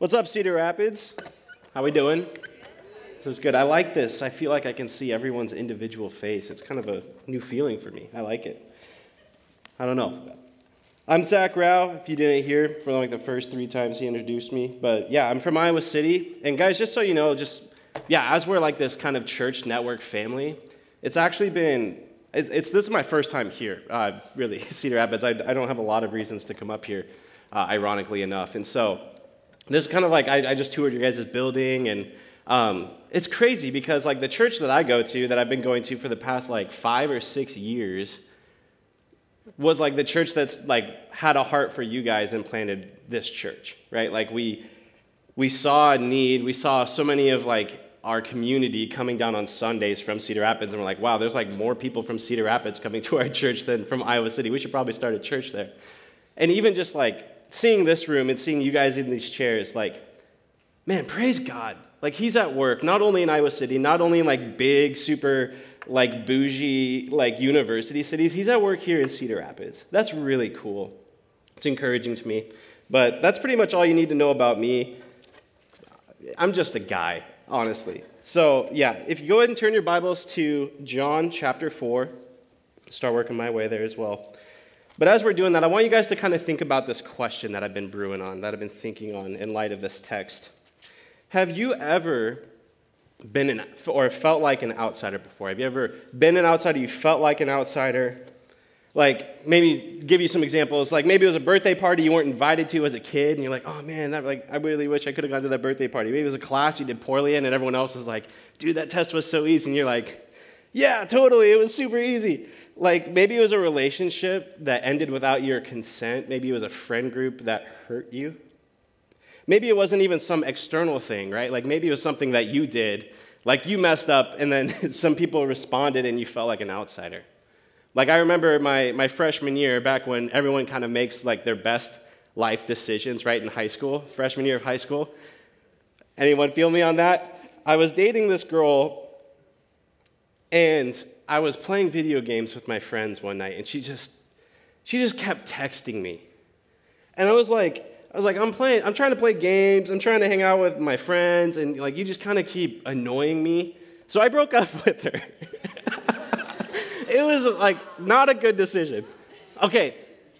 What's up, Cedar Rapids? How we doing? This is good. I like this. I feel like I can see everyone's individual face. It's kind of a new feeling for me. I like it. I don't know. I'm Zach Rauch, if you didn't hear for like the first three times he introduced me. But yeah, I'm from Iowa City. And guys, just so you know, just yeah, as we're like this kind of church network family, it's actually been, it's, it's this is my first time here, uh, really, Cedar Rapids. I, I don't have a lot of reasons to come up here, uh, ironically enough. And so this is kind of like I, I just toured your guys' building and um, it's crazy because like the church that I go to, that I've been going to for the past like five or six years, was like the church that's like had a heart for you guys and planted this church, right? Like we we saw a need, we saw so many of like our community coming down on Sundays from Cedar Rapids, and we're like, wow, there's like more people from Cedar Rapids coming to our church than from Iowa City. We should probably start a church there. And even just like seeing this room and seeing you guys in these chairs, like, man, praise God like he's at work, not only in Iowa City, not only in like big, super like bougie like university cities, he's at work here in Cedar Rapids. That's really cool. It's encouraging to me. But that's pretty much all you need to know about me. I'm just a guy, honestly. So, yeah, if you go ahead and turn your Bibles to John chapter 4, start working my way there as well. But as we're doing that, I want you guys to kind of think about this question that I've been brewing on, that I've been thinking on in light of this text. Have you ever been an, or felt like an outsider before? Have you ever been an outsider? You felt like an outsider? Like maybe give you some examples. Like maybe it was a birthday party you weren't invited to as a kid, and you're like, oh man, that, like I really wish I could have gone to that birthday party. Maybe it was a class you did poorly in, and everyone else was like, dude, that test was so easy, and you're like, yeah, totally, it was super easy. Like maybe it was a relationship that ended without your consent. Maybe it was a friend group that hurt you. Maybe it wasn't even some external thing, right? Like maybe it was something that you did, like you messed up, and then some people responded and you felt like an outsider. Like I remember my, my freshman year, back when everyone kind of makes like their best life decisions, right, in high school, freshman year of high school. Anyone feel me on that? I was dating this girl, and I was playing video games with my friends one night, and she just, she just kept texting me. And I was like, I was like, I'm playing, I'm trying to play games, I'm trying to hang out with my friends, and like you just kind of keep annoying me. So I broke up with her. it was like not a good decision. Okay,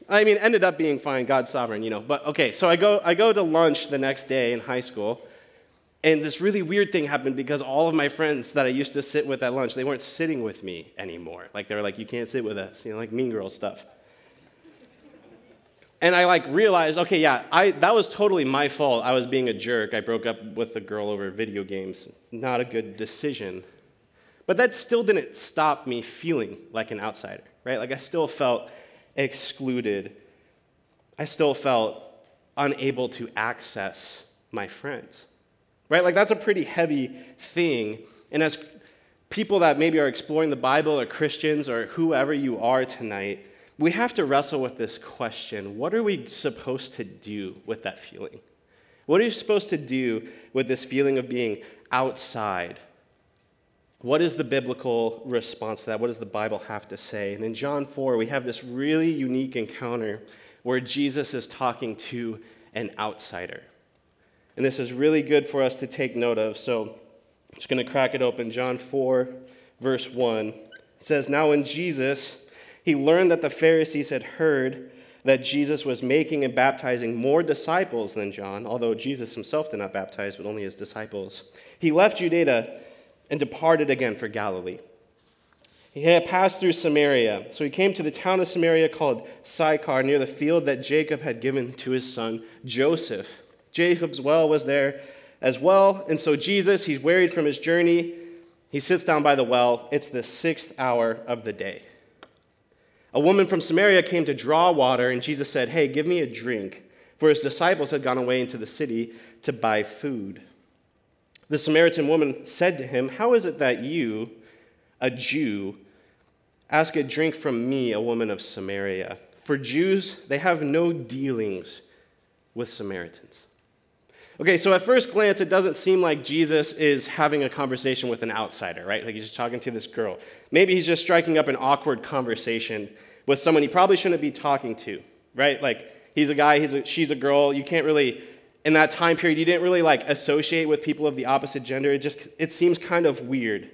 I mean, ended up being fine, God's sovereign, you know. But okay, so I go, I go to lunch the next day in high school, and this really weird thing happened because all of my friends that I used to sit with at lunch, they weren't sitting with me anymore. Like they were like, you can't sit with us, you know, like mean girl stuff and I like realized, okay, yeah, I, that was totally my fault. I was being a jerk. I broke up with the girl over video games. Not a good decision. But that still didn't stop me feeling like an outsider, right? Like I still felt excluded. I still felt unable to access my friends, right? Like that's a pretty heavy thing. And as people that maybe are exploring the Bible or Christians or whoever you are tonight, we have to wrestle with this question what are we supposed to do with that feeling? What are you supposed to do with this feeling of being outside? What is the biblical response to that? What does the Bible have to say? And in John 4, we have this really unique encounter where Jesus is talking to an outsider. And this is really good for us to take note of. So I'm just going to crack it open. John 4, verse 1. It says, Now when Jesus he learned that the Pharisees had heard that Jesus was making and baptizing more disciples than John, although Jesus himself did not baptize, but only his disciples. He left Judea and departed again for Galilee. He had passed through Samaria, so he came to the town of Samaria called Sychar, near the field that Jacob had given to his son Joseph. Jacob's well was there as well, and so Jesus, he's wearied from his journey. He sits down by the well. It's the sixth hour of the day. A woman from Samaria came to draw water, and Jesus said, Hey, give me a drink, for his disciples had gone away into the city to buy food. The Samaritan woman said to him, How is it that you, a Jew, ask a drink from me, a woman of Samaria? For Jews, they have no dealings with Samaritans. Okay, so at first glance, it doesn't seem like Jesus is having a conversation with an outsider, right? Like he's just talking to this girl. Maybe he's just striking up an awkward conversation with someone he probably shouldn't be talking to, right? Like he's a guy, he's a, she's a girl. You can't really in that time period, you didn't really like associate with people of the opposite gender. It just it seems kind of weird.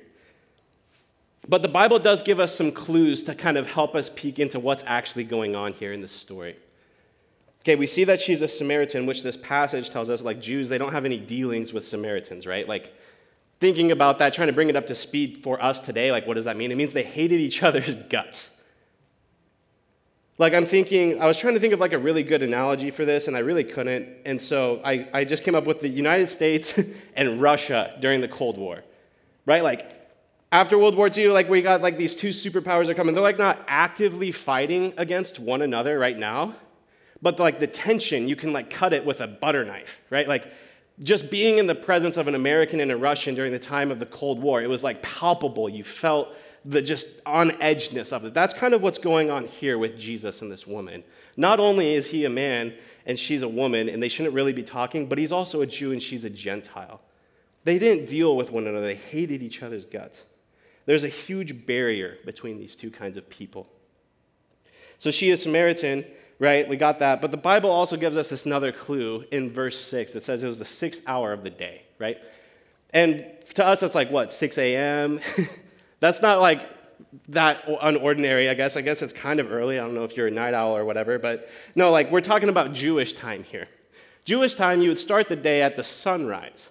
But the Bible does give us some clues to kind of help us peek into what's actually going on here in this story. Okay, we see that she's a Samaritan, which this passage tells us, like Jews, they don't have any dealings with Samaritans, right? Like, thinking about that, trying to bring it up to speed for us today, like, what does that mean? It means they hated each other's guts. Like, I'm thinking, I was trying to think of like a really good analogy for this, and I really couldn't. And so I, I just came up with the United States and Russia during the Cold War, right? Like, after World War II, like we got like these two superpowers are coming. They're like not actively fighting against one another right now, but like the tension, you can like cut it with a butter knife, right? Like just being in the presence of an American and a Russian during the time of the Cold War, it was like palpable. You felt the just on edgeness of it. That's kind of what's going on here with Jesus and this woman. Not only is he a man and she's a woman, and they shouldn't really be talking, but he's also a Jew and she's a Gentile. They didn't deal with one another, they hated each other's guts. There's a huge barrier between these two kinds of people. So she is Samaritan, right? We got that. But the Bible also gives us this another clue in verse 6. It says it was the sixth hour of the day, right? And to us, it's like, what, 6 a.m.? That's not like that unordinary, I guess. I guess it's kind of early. I don't know if you're a night owl or whatever. But no, like, we're talking about Jewish time here. Jewish time, you would start the day at the sunrise.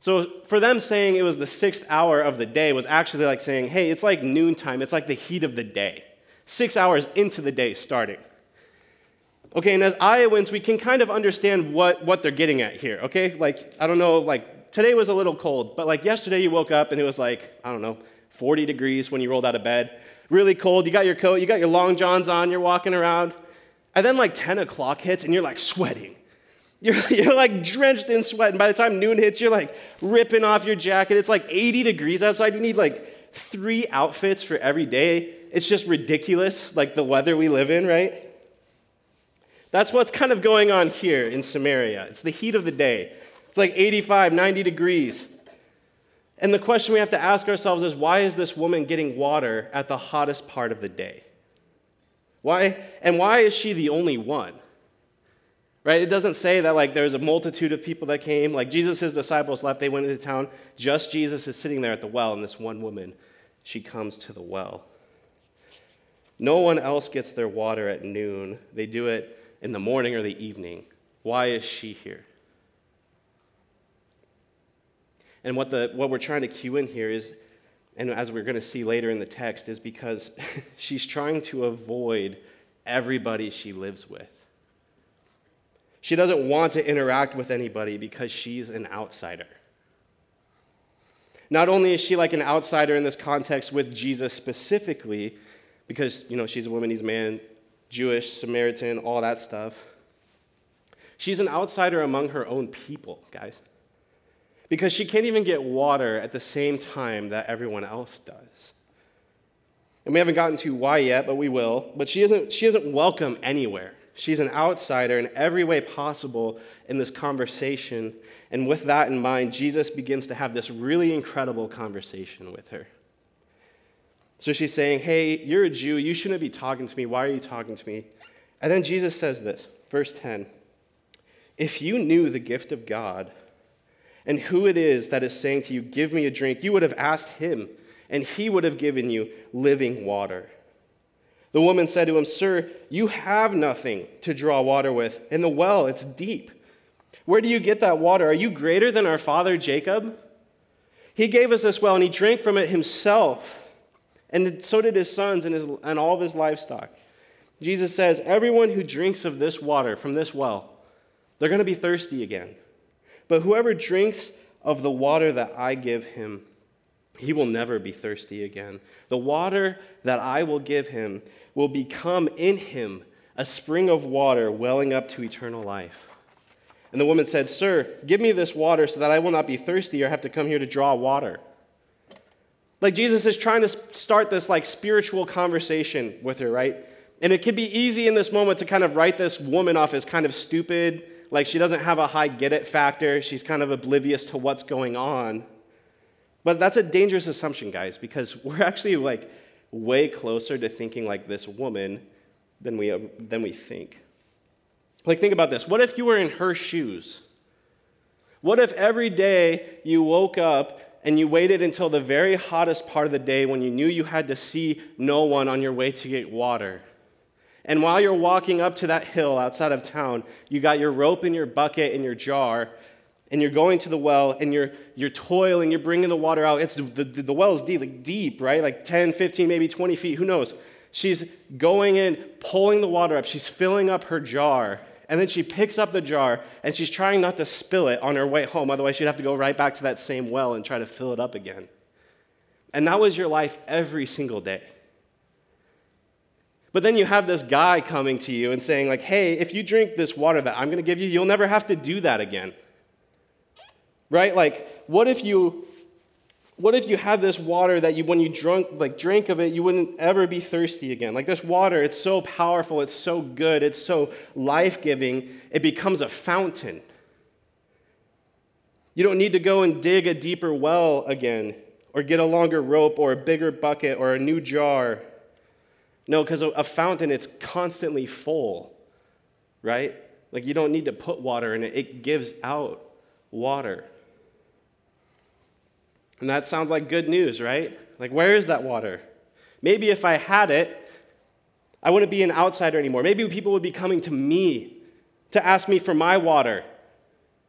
So for them saying it was the sixth hour of the day was actually like saying, hey, it's like noontime. It's like the heat of the day. Six hours into the day starting. Okay, and as Iowans, we can kind of understand what, what they're getting at here, okay? Like, I don't know, like, today was a little cold, but like yesterday you woke up and it was like, I don't know, 40 degrees when you rolled out of bed. Really cold, you got your coat, you got your long johns on, you're walking around. And then like 10 o'clock hits and you're like sweating. You're, you're like drenched in sweat. And by the time noon hits, you're like ripping off your jacket. It's like 80 degrees outside. You need like three outfits for every day. It's just ridiculous, like the weather we live in, right? That's what's kind of going on here in Samaria. It's the heat of the day. It's like 85, 90 degrees. And the question we have to ask ourselves is why is this woman getting water at the hottest part of the day? Why? And why is she the only one? right? It doesn't say that like there's a multitude of people that came. Like Jesus' disciples left, they went into town. Just Jesus is sitting there at the well, and this one woman, she comes to the well. No one else gets their water at noon. They do it in the morning or the evening. Why is she here? And what, the, what we're trying to cue in here is, and as we're going to see later in the text, is because she's trying to avoid everybody she lives with. She doesn't want to interact with anybody because she's an outsider. Not only is she like an outsider in this context with Jesus specifically, because, you know, she's a woman, he's a man, Jewish, Samaritan, all that stuff. She's an outsider among her own people, guys. Because she can't even get water at the same time that everyone else does. And we haven't gotten to why yet, but we will. But she isn't, she isn't welcome anywhere. She's an outsider in every way possible in this conversation. And with that in mind, Jesus begins to have this really incredible conversation with her. So she's saying, Hey, you're a Jew. You shouldn't be talking to me. Why are you talking to me? And then Jesus says this, verse 10 If you knew the gift of God and who it is that is saying to you, Give me a drink, you would have asked him, and he would have given you living water. The woman said to him, Sir, you have nothing to draw water with, and the well, it's deep. Where do you get that water? Are you greater than our father Jacob? He gave us this well, and he drank from it himself, and so did his sons and, his, and all of his livestock. Jesus says, Everyone who drinks of this water from this well, they're going to be thirsty again. But whoever drinks of the water that I give him, he will never be thirsty again. The water that I will give him will become in him a spring of water welling up to eternal life. And the woman said, Sir, give me this water so that I will not be thirsty or have to come here to draw water. Like Jesus is trying to start this like spiritual conversation with her, right? And it could be easy in this moment to kind of write this woman off as kind of stupid, like she doesn't have a high get it factor, she's kind of oblivious to what's going on. But that's a dangerous assumption, guys, because we're actually like way closer to thinking like this woman than we, than we think. Like, think about this. What if you were in her shoes? What if every day you woke up and you waited until the very hottest part of the day when you knew you had to see no one on your way to get water? And while you're walking up to that hill outside of town, you got your rope and your bucket and your jar, and you're going to the well and you're, you're toiling, you're bringing the water out. It's, the, the, the well is deep, like deep, right? Like 10, 15, maybe 20 feet, who knows? She's going in, pulling the water up, she's filling up her jar. And then she picks up the jar and she's trying not to spill it on her way home. Otherwise, she'd have to go right back to that same well and try to fill it up again. And that was your life every single day. But then you have this guy coming to you and saying, like, hey, if you drink this water that I'm going to give you, you'll never have to do that again. Right? Like, what if you what if you had this water that you when you drunk like drank of it you wouldn't ever be thirsty again? Like this water it's so powerful it's so good it's so life-giving it becomes a fountain. You don't need to go and dig a deeper well again or get a longer rope or a bigger bucket or a new jar. No because a fountain it's constantly full right? Like you don't need to put water in it. It gives out water and that sounds like good news, right? Like, where is that water? Maybe if I had it, I wouldn't be an outsider anymore. Maybe people would be coming to me to ask me for my water.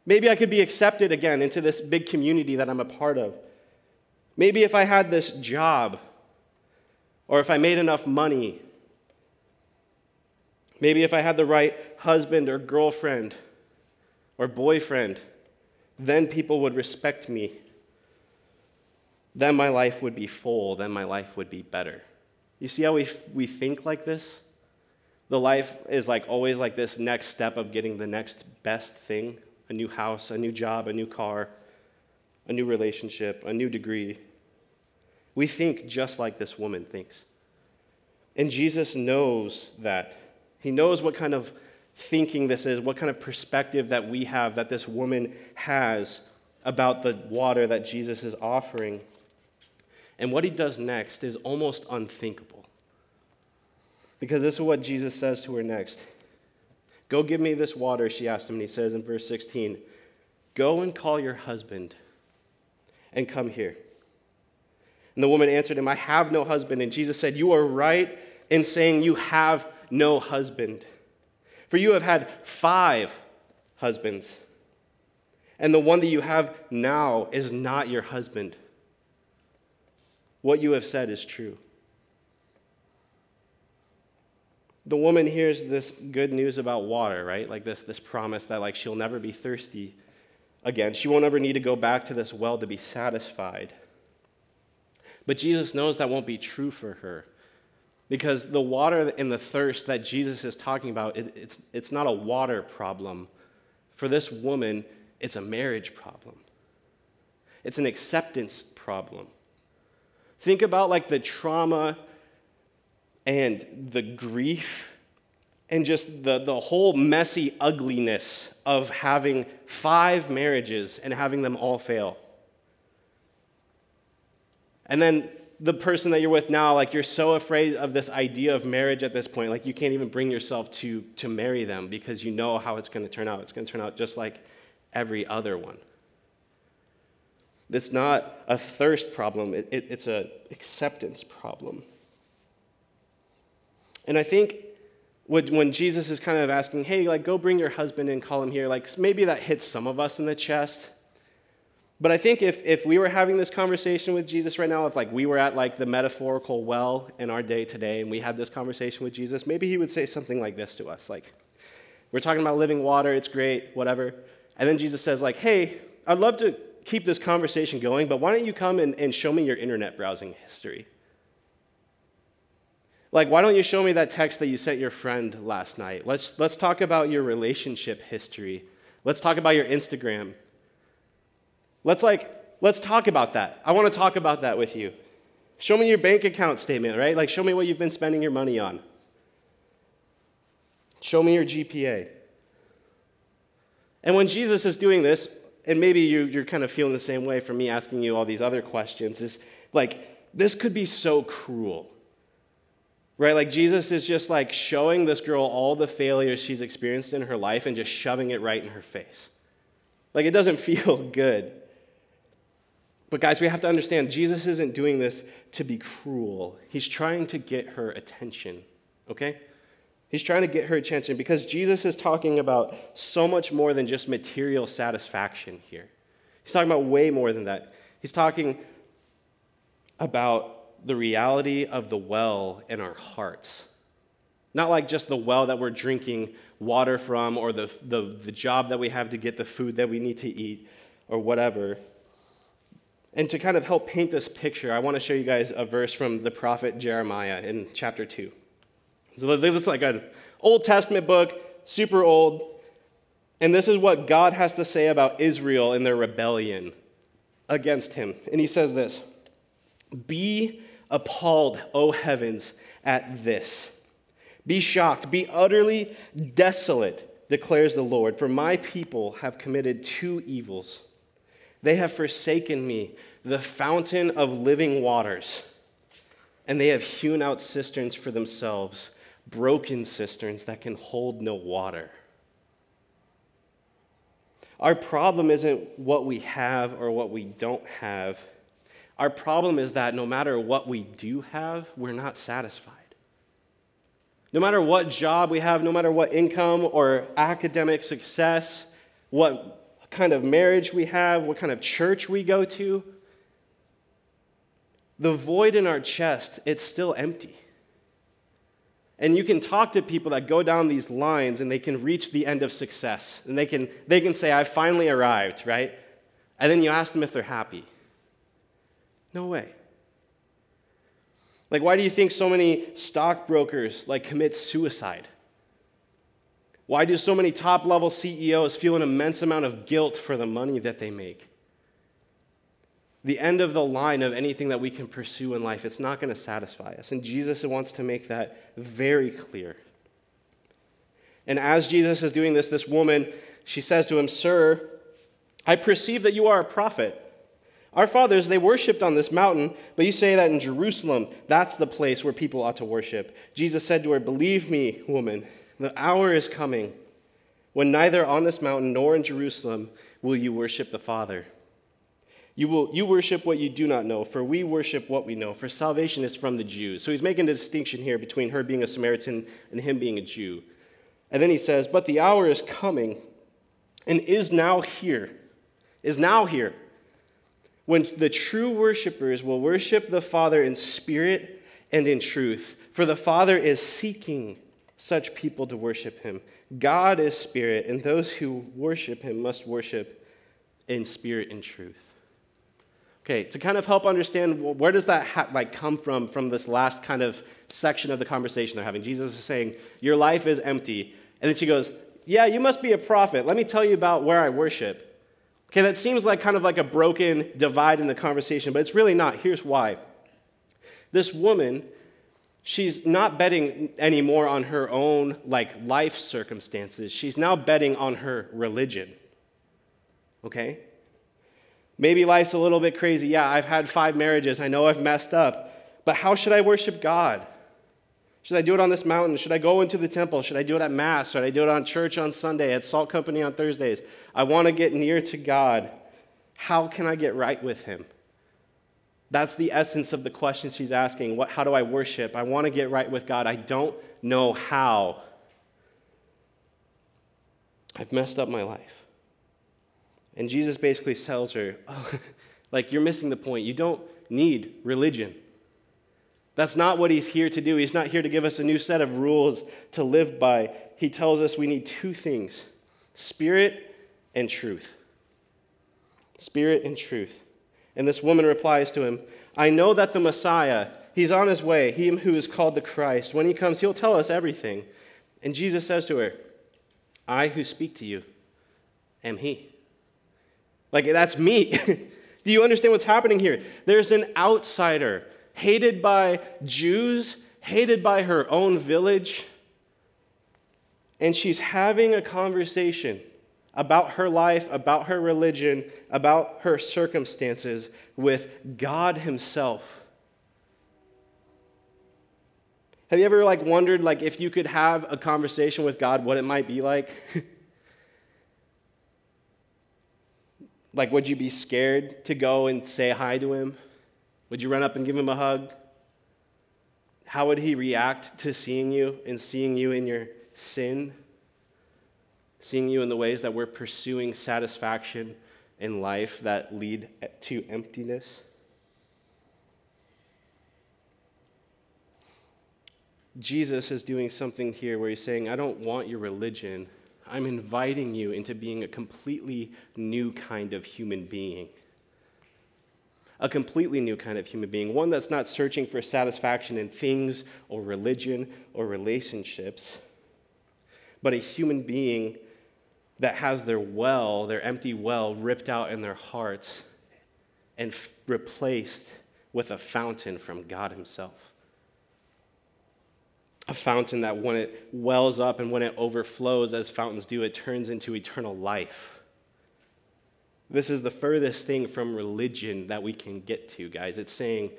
Maybe I could be accepted again into this big community that I'm a part of. Maybe if I had this job, or if I made enough money, maybe if I had the right husband or girlfriend or boyfriend, then people would respect me then my life would be full, then my life would be better. You see how we, we think like this? The life is like always like this next step of getting the next best thing a new house, a new job, a new car, a new relationship, a new degree. We think just like this woman thinks. And Jesus knows that. He knows what kind of thinking this is, what kind of perspective that we have, that this woman has about the water that Jesus is offering. And what he does next is almost unthinkable. Because this is what Jesus says to her next. Go give me this water, she asked him, and he says in verse 16, Go and call your husband and come here. And the woman answered him, I have no husband. And Jesus said, You are right in saying you have no husband. For you have had five husbands, and the one that you have now is not your husband. What you have said is true. The woman hears this good news about water, right? Like this, this promise that like she'll never be thirsty again. She won't ever need to go back to this well to be satisfied. But Jesus knows that won't be true for her. Because the water and the thirst that Jesus is talking about, it, it's, it's not a water problem. For this woman, it's a marriage problem. It's an acceptance problem. Think about like the trauma and the grief and just the, the whole messy ugliness of having five marriages and having them all fail. And then the person that you're with now, like you're so afraid of this idea of marriage at this point, like you can't even bring yourself to, to marry them because you know how it's going to turn out. It's going to turn out just like every other one. It's not a thirst problem, it, it, it's an acceptance problem. And I think when Jesus is kind of asking, hey, like, go bring your husband and call him here, like, maybe that hits some of us in the chest. But I think if, if we were having this conversation with Jesus right now, if like we were at like the metaphorical well in our day today and we had this conversation with Jesus, maybe he would say something like this to us. Like, we're talking about living water, it's great, whatever. And then Jesus says, like, hey, I'd love to keep this conversation going, but why don't you come and, and show me your internet browsing history? Like, why don't you show me that text that you sent your friend last night? Let's, let's talk about your relationship history. Let's talk about your Instagram. Let's like, let's talk about that. I want to talk about that with you. Show me your bank account statement, right? Like, show me what you've been spending your money on. Show me your GPA. And when Jesus is doing this, and maybe you, you're kind of feeling the same way from me asking you all these other questions, is like, this could be so cruel. Right? Like, Jesus is just like showing this girl all the failures she's experienced in her life and just shoving it right in her face. Like, it doesn't feel good. But, guys, we have to understand Jesus isn't doing this to be cruel. He's trying to get her attention, okay? He's trying to get her attention because Jesus is talking about so much more than just material satisfaction here. He's talking about way more than that. He's talking about the reality of the well in our hearts. Not like just the well that we're drinking water from or the, the, the job that we have to get the food that we need to eat or whatever. And to kind of help paint this picture, I want to show you guys a verse from the prophet Jeremiah in chapter 2. So this is like an Old Testament book, super old. And this is what God has to say about Israel in their rebellion against him. And he says this Be appalled, O heavens, at this. Be shocked, be utterly desolate, declares the Lord, for my people have committed two evils. They have forsaken me, the fountain of living waters, and they have hewn out cisterns for themselves, broken cisterns that can hold no water. Our problem isn't what we have or what we don't have. Our problem is that no matter what we do have, we're not satisfied. No matter what job we have, no matter what income or academic success, what kind of marriage we have, what kind of church we go to, the void in our chest, it's still empty. And you can talk to people that go down these lines and they can reach the end of success. And they can, they can say, I finally arrived, right? And then you ask them if they're happy. No way. Like, why do you think so many stockbrokers like commit suicide? Why do so many top level CEOs feel an immense amount of guilt for the money that they make? The end of the line of anything that we can pursue in life, it's not going to satisfy us. And Jesus wants to make that very clear. And as Jesus is doing this, this woman, she says to him, Sir, I perceive that you are a prophet. Our fathers, they worshiped on this mountain, but you say that in Jerusalem, that's the place where people ought to worship. Jesus said to her, Believe me, woman. The hour is coming when neither on this mountain nor in Jerusalem will you worship the Father. You, will, you worship what you do not know, for we worship what we know, for salvation is from the Jews. So he's making the distinction here between her being a Samaritan and him being a Jew. And then he says, But the hour is coming and is now here, is now here, when the true worshipers will worship the Father in spirit and in truth. For the Father is seeking such people to worship him. God is spirit, and those who worship him must worship in spirit and truth. Okay, to kind of help understand where does that ha- like come from from this last kind of section of the conversation they're having. Jesus is saying, "Your life is empty." And then she goes, "Yeah, you must be a prophet. Let me tell you about where I worship." Okay, that seems like kind of like a broken divide in the conversation, but it's really not. Here's why. This woman she's not betting anymore on her own like life circumstances she's now betting on her religion okay maybe life's a little bit crazy yeah i've had five marriages i know i've messed up but how should i worship god should i do it on this mountain should i go into the temple should i do it at mass should i do it on church on sunday at salt company on thursdays i want to get near to god how can i get right with him that's the essence of the question she's asking. What, how do I worship? I want to get right with God. I don't know how. I've messed up my life. And Jesus basically tells her, oh, like, you're missing the point. You don't need religion. That's not what he's here to do. He's not here to give us a new set of rules to live by. He tells us we need two things spirit and truth. Spirit and truth. And this woman replies to him, I know that the Messiah, he's on his way, him who is called the Christ. When he comes, he'll tell us everything. And Jesus says to her, I who speak to you am he. Like, that's me. Do you understand what's happening here? There's an outsider, hated by Jews, hated by her own village, and she's having a conversation about her life, about her religion, about her circumstances with God himself. Have you ever like wondered like if you could have a conversation with God what it might be like? Like, would you be scared to go and say hi to him? Would you run up and give him a hug? How would he react to seeing you and seeing you in your sin? Seeing you in the ways that we're pursuing satisfaction in life that lead to emptiness? Jesus is doing something here where he's saying, I don't want your religion. I'm inviting you into being a completely new kind of human being. A completely new kind of human being, one that's not searching for satisfaction in things or religion or relationships, but a human being that has their well, their empty well, ripped out in their hearts and f- replaced with a fountain from God Himself a fountain that when it wells up and when it overflows, as fountains do, it turns into eternal life. This is the furthest thing from religion that we can get to, guys. It's saying,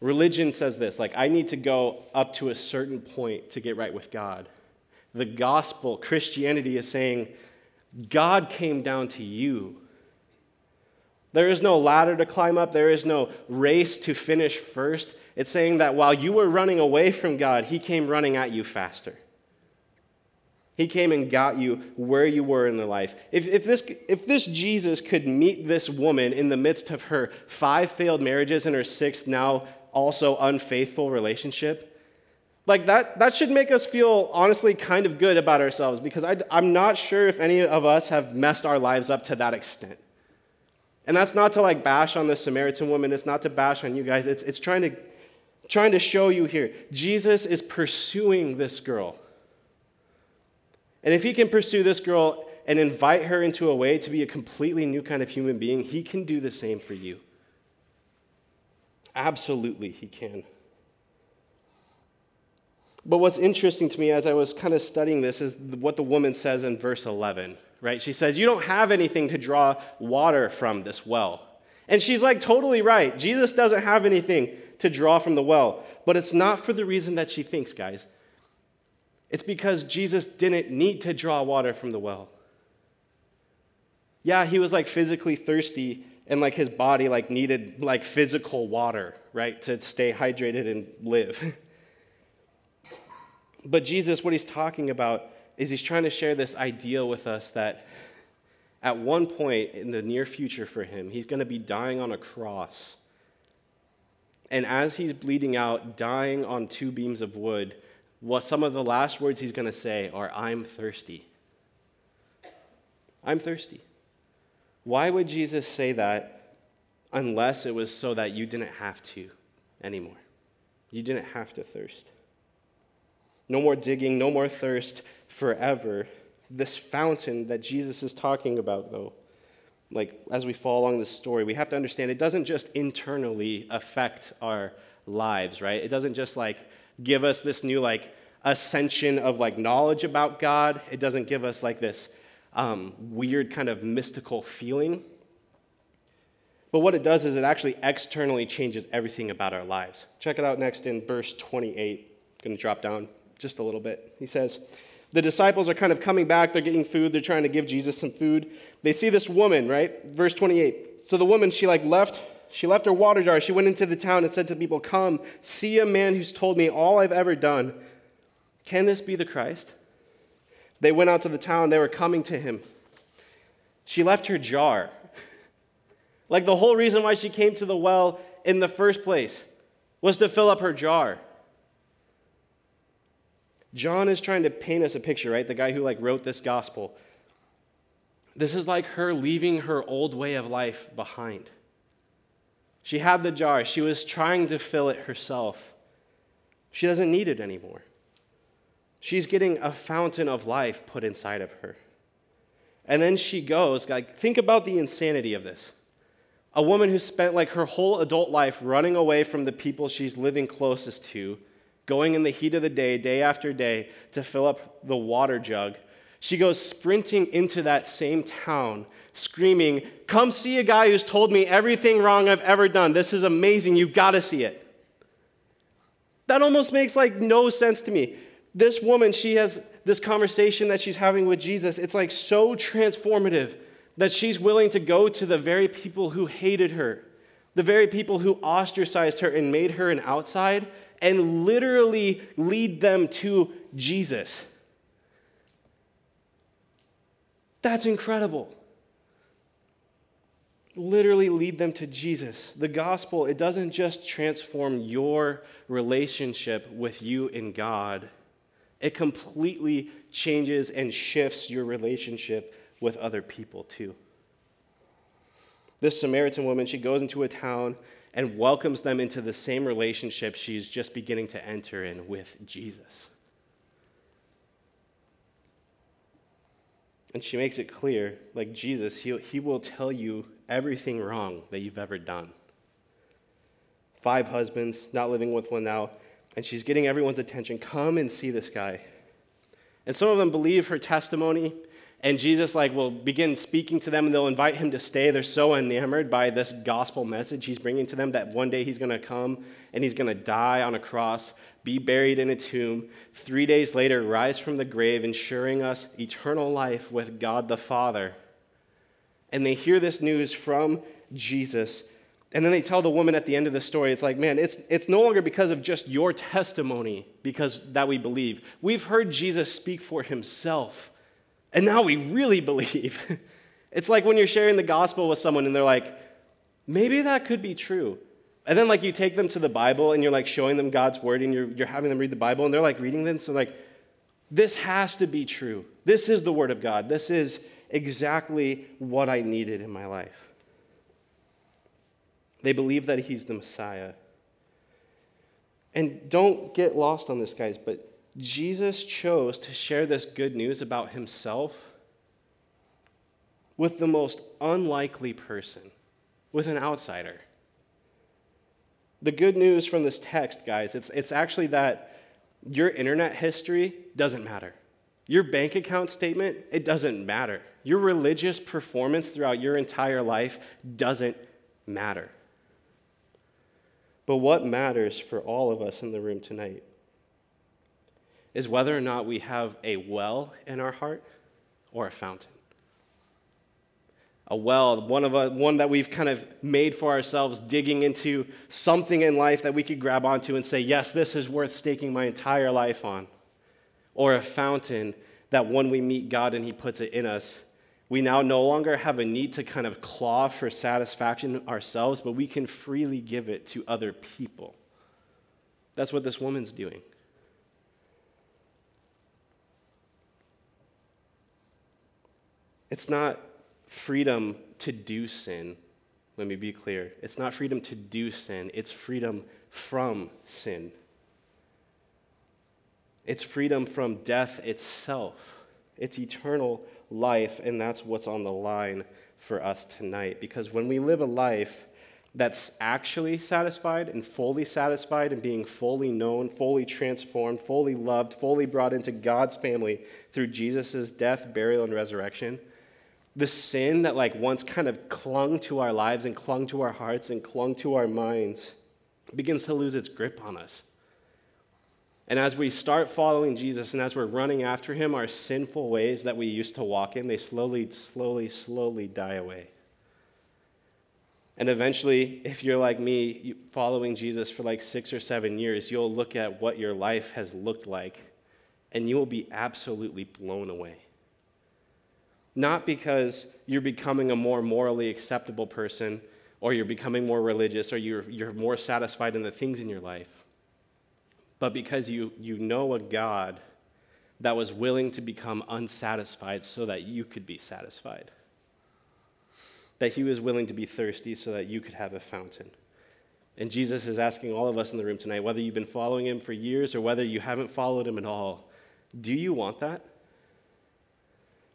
religion says this like, I need to go up to a certain point to get right with God. The gospel, Christianity, is saying, God came down to you. There is no ladder to climb up, there is no race to finish first. It's saying that while you were running away from God, He came running at you faster. He came and got you where you were in the life. If, if, this, if this Jesus could meet this woman in the midst of her five failed marriages and her sixth now also unfaithful relationship, like that, that should make us feel honestly kind of good about ourselves because I, I'm not sure if any of us have messed our lives up to that extent. And that's not to like bash on the Samaritan woman, it's not to bash on you guys, it's, it's trying to trying to show you here. Jesus is pursuing this girl. And if he can pursue this girl and invite her into a way to be a completely new kind of human being, he can do the same for you. Absolutely, he can. But what's interesting to me as I was kind of studying this is what the woman says in verse 11, right? She says, You don't have anything to draw water from this well. And she's like totally right. Jesus doesn't have anything to draw from the well. But it's not for the reason that she thinks, guys. It's because Jesus didn't need to draw water from the well. Yeah, he was like physically thirsty and like his body like needed like physical water, right, to stay hydrated and live. but Jesus, what he's talking about is he's trying to share this ideal with us that at one point in the near future for him, he's going to be dying on a cross and as he's bleeding out, dying on two beams of wood, what some of the last words he's going to say are, I'm thirsty. I'm thirsty. Why would Jesus say that unless it was so that you didn't have to anymore? You didn't have to thirst. No more digging, no more thirst forever. This fountain that Jesus is talking about, though, like as we follow along this story, we have to understand it doesn't just internally affect our lives, right? It doesn't just like give us this new like ascension of like knowledge about God. It doesn't give us like this um, weird kind of mystical feeling. But what it does is it actually externally changes everything about our lives. Check it out next in verse 28. I'm going to drop down just a little bit. He says, the disciples are kind of coming back. They're getting food. They're trying to give Jesus some food. They see this woman, right? Verse 28. So the woman, she like left, she left her water jar. She went into the town and said to the people, Come, see a man who's told me all I've ever done. Can this be the Christ? They went out to the town. They were coming to him. She left her jar. Like the whole reason why she came to the well in the first place was to fill up her jar. John is trying to paint us a picture, right? The guy who like wrote this gospel. This is like her leaving her old way of life behind. She had the jar, she was trying to fill it herself. She doesn't need it anymore. She's getting a fountain of life put inside of her. And then she goes, like, think about the insanity of this. A woman who spent like her whole adult life running away from the people she's living closest to going in the heat of the day, day after day, to fill up the water jug. She goes sprinting into that same town, screaming, Come see a guy who's told me everything wrong I've ever done. This is amazing. You've got to see it. That almost makes like no sense to me. This woman, she has this conversation that she's having with Jesus. It's like so transformative that she's willing to go to the very people who hated her, the very people who ostracized her and made her an outside, and literally lead them to Jesus. That's incredible. Literally lead them to Jesus. The gospel, it doesn't just transform your relationship with you and God, it completely changes and shifts your relationship with other people too. This Samaritan woman, she goes into a town and welcomes them into the same relationship she's just beginning to enter in with Jesus. And she makes it clear, like Jesus, he, he will tell you everything wrong that you've ever done. Five husbands, not living with one now, and she's getting everyone's attention. Come and see this guy. And some of them believe her testimony, and Jesus like will begin speaking to them and they'll invite him to stay. They're so enamored by this gospel message he's bringing to them that one day he's going to come and he's going to die on a cross, be buried in a tomb, 3 days later rise from the grave ensuring us eternal life with God the Father. And they hear this news from Jesus and then they tell the woman at the end of the story, it's like, man, it's, it's no longer because of just your testimony because that we believe. We've heard Jesus speak for himself. And now we really believe. it's like when you're sharing the gospel with someone and they're like, maybe that could be true. And then like you take them to the Bible and you're like showing them God's word and you're, you're having them read the Bible and they're like reading them. So like, this has to be true. This is the word of God. This is exactly what I needed in my life. They believe that he's the Messiah. And don't get lost on this, guys, but Jesus chose to share this good news about himself with the most unlikely person, with an outsider. The good news from this text, guys, it's, it's actually that your internet history doesn't matter. Your bank account statement, it doesn't matter. Your religious performance throughout your entire life doesn't matter. But what matters for all of us in the room tonight is whether or not we have a well in our heart or a fountain. A well, one, of a, one that we've kind of made for ourselves, digging into something in life that we could grab onto and say, yes, this is worth staking my entire life on. Or a fountain that when we meet God and He puts it in us, we now no longer have a need to kind of claw for satisfaction ourselves, but we can freely give it to other people. That's what this woman's doing. It's not freedom to do sin. Let me be clear. It's not freedom to do sin, it's freedom from sin. It's freedom from death itself. It's eternal life, and that's what's on the line for us tonight. Because when we live a life that's actually satisfied and fully satisfied and being fully known, fully transformed, fully loved, fully brought into God's family through Jesus' death, burial, and resurrection, the sin that like once kind of clung to our lives and clung to our hearts and clung to our minds begins to lose its grip on us. And as we start following Jesus and as we're running after him, our sinful ways that we used to walk in, they slowly, slowly, slowly die away. And eventually, if you're like me, following Jesus for like six or seven years, you'll look at what your life has looked like and you will be absolutely blown away. Not because you're becoming a more morally acceptable person or you're becoming more religious or you're, you're more satisfied in the things in your life but because you, you know a God that was willing to become unsatisfied so that you could be satisfied. That he was willing to be thirsty so that you could have a fountain. And Jesus is asking all of us in the room tonight, whether you've been following him for years or whether you haven't followed him at all, do you want that?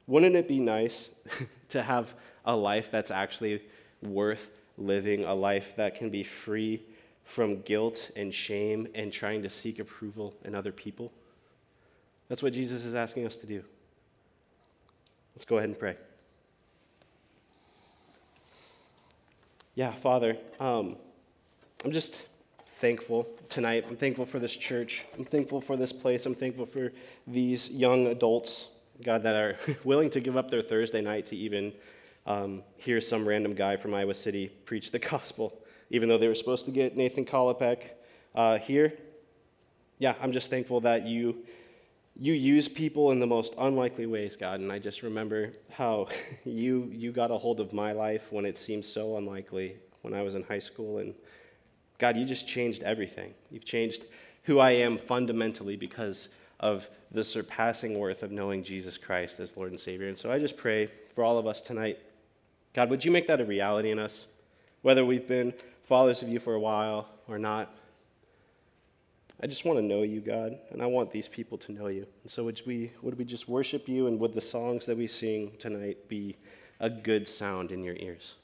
Wouldn't it be nice to have a life that's actually worth living, a life that can be free from guilt and shame and trying to seek approval in other people? That's what Jesus is asking us to do. Let's go ahead and pray. Yeah, Father, um, I'm just thankful tonight. I'm thankful for this church. I'm thankful for this place. I'm thankful for these young adults, God, that are willing to give up their Thursday night to even um, hear some random guy from Iowa City preach the gospel, even though they were supposed to get Nathan Kolopek uh, here. Yeah, I'm just thankful that you you use people in the most unlikely ways, God. And I just remember how you you got a hold of my life when it seemed so unlikely when I was in high school. And God, you just changed everything. You've changed who I am fundamentally because of the surpassing worth of knowing Jesus Christ as Lord and Savior. And so I just pray for all of us tonight. God, would you make that a reality in us? Whether we've been followers of you for a while or not, I just want to know you, God, and I want these people to know you. And so would we, would we just worship you, and would the songs that we sing tonight be a good sound in your ears?